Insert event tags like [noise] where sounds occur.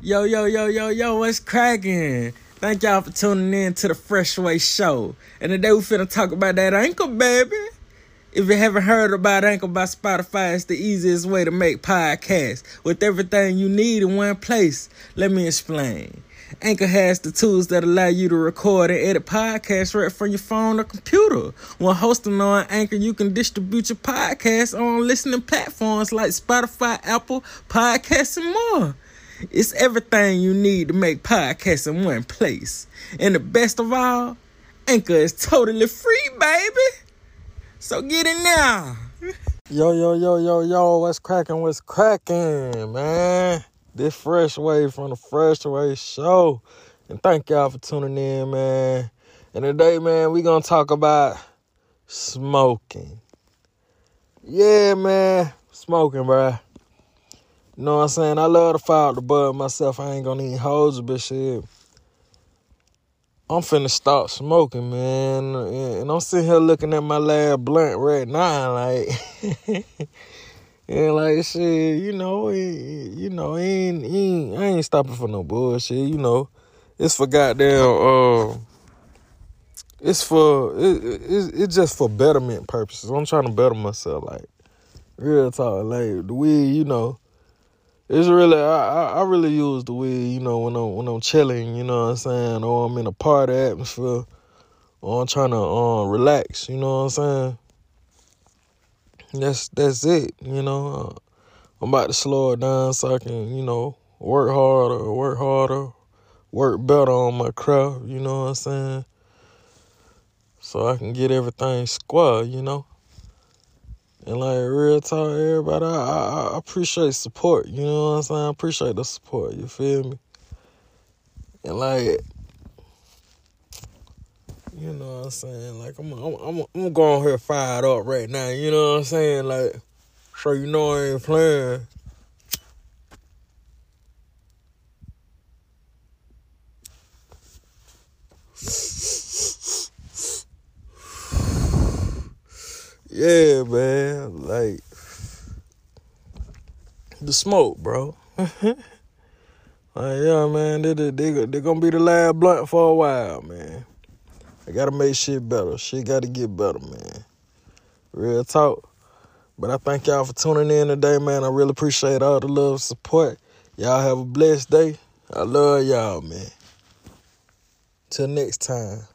Yo, yo, yo, yo, yo, what's cracking? Thank y'all for tuning in to the Fresh Way Show. And today we finna talk about that Anchor, baby. If you haven't heard about Anchor by Spotify, it's the easiest way to make podcasts with everything you need in one place. Let me explain. Anchor has the tools that allow you to record and edit podcasts right from your phone or computer. When hosting on Anchor, you can distribute your podcast on listening platforms like Spotify, Apple Podcasts, and more. It's everything you need to make podcasts in one place. And the best of all, Anchor is totally free, baby. So get it now. [laughs] Yo, yo, yo, yo, yo, what's cracking? What's cracking, man? This Fresh Way from the Fresh Way Show. And thank y'all for tuning in, man. And today, man, we gonna talk about smoking. Yeah, man, smoking, bruh. You know what I'm saying? I love to fire the bud myself. I ain't gonna even hold you, but shit. I'm finna stop smoking, man. And I'm sitting here looking at my last blunt right now, like, [laughs] and like shit, you know, you know, ain't, ain't, I ain't stopping for no bullshit, you know. It's for goddamn, uh, it's for, it, it, it's just for betterment purposes. I'm trying to better myself, like, real talk, like, the weed, you know it's really I, I really use the weed, you know, when I'm when I'm chilling, you know what I'm saying, or I'm in a party atmosphere, or I'm trying to um relax, you know what I'm saying. That's that's it, you know. Uh, I'm about to slow it down so I can, you know, work harder, work harder, work better on my craft, you know what I'm saying. So I can get everything square, you know. And like real talk, everybody, I, I, appreciate support. You know what I'm saying? I appreciate the support. You feel me? And like, you know what I'm saying? Like I'm, I'm, I'm, I'm going here fired up right now. You know what I'm saying? Like, so you know I ain't playing. Yeah, man. Like the smoke, bro. like, yeah, man. They they they they gonna be the last blunt for a while, man. I gotta make shit better. Shit gotta get better, man. Real talk. But I thank y'all for tuning in today, man. I really appreciate all the love and support. Y'all have a blessed day. I love y'all, man. Till next time.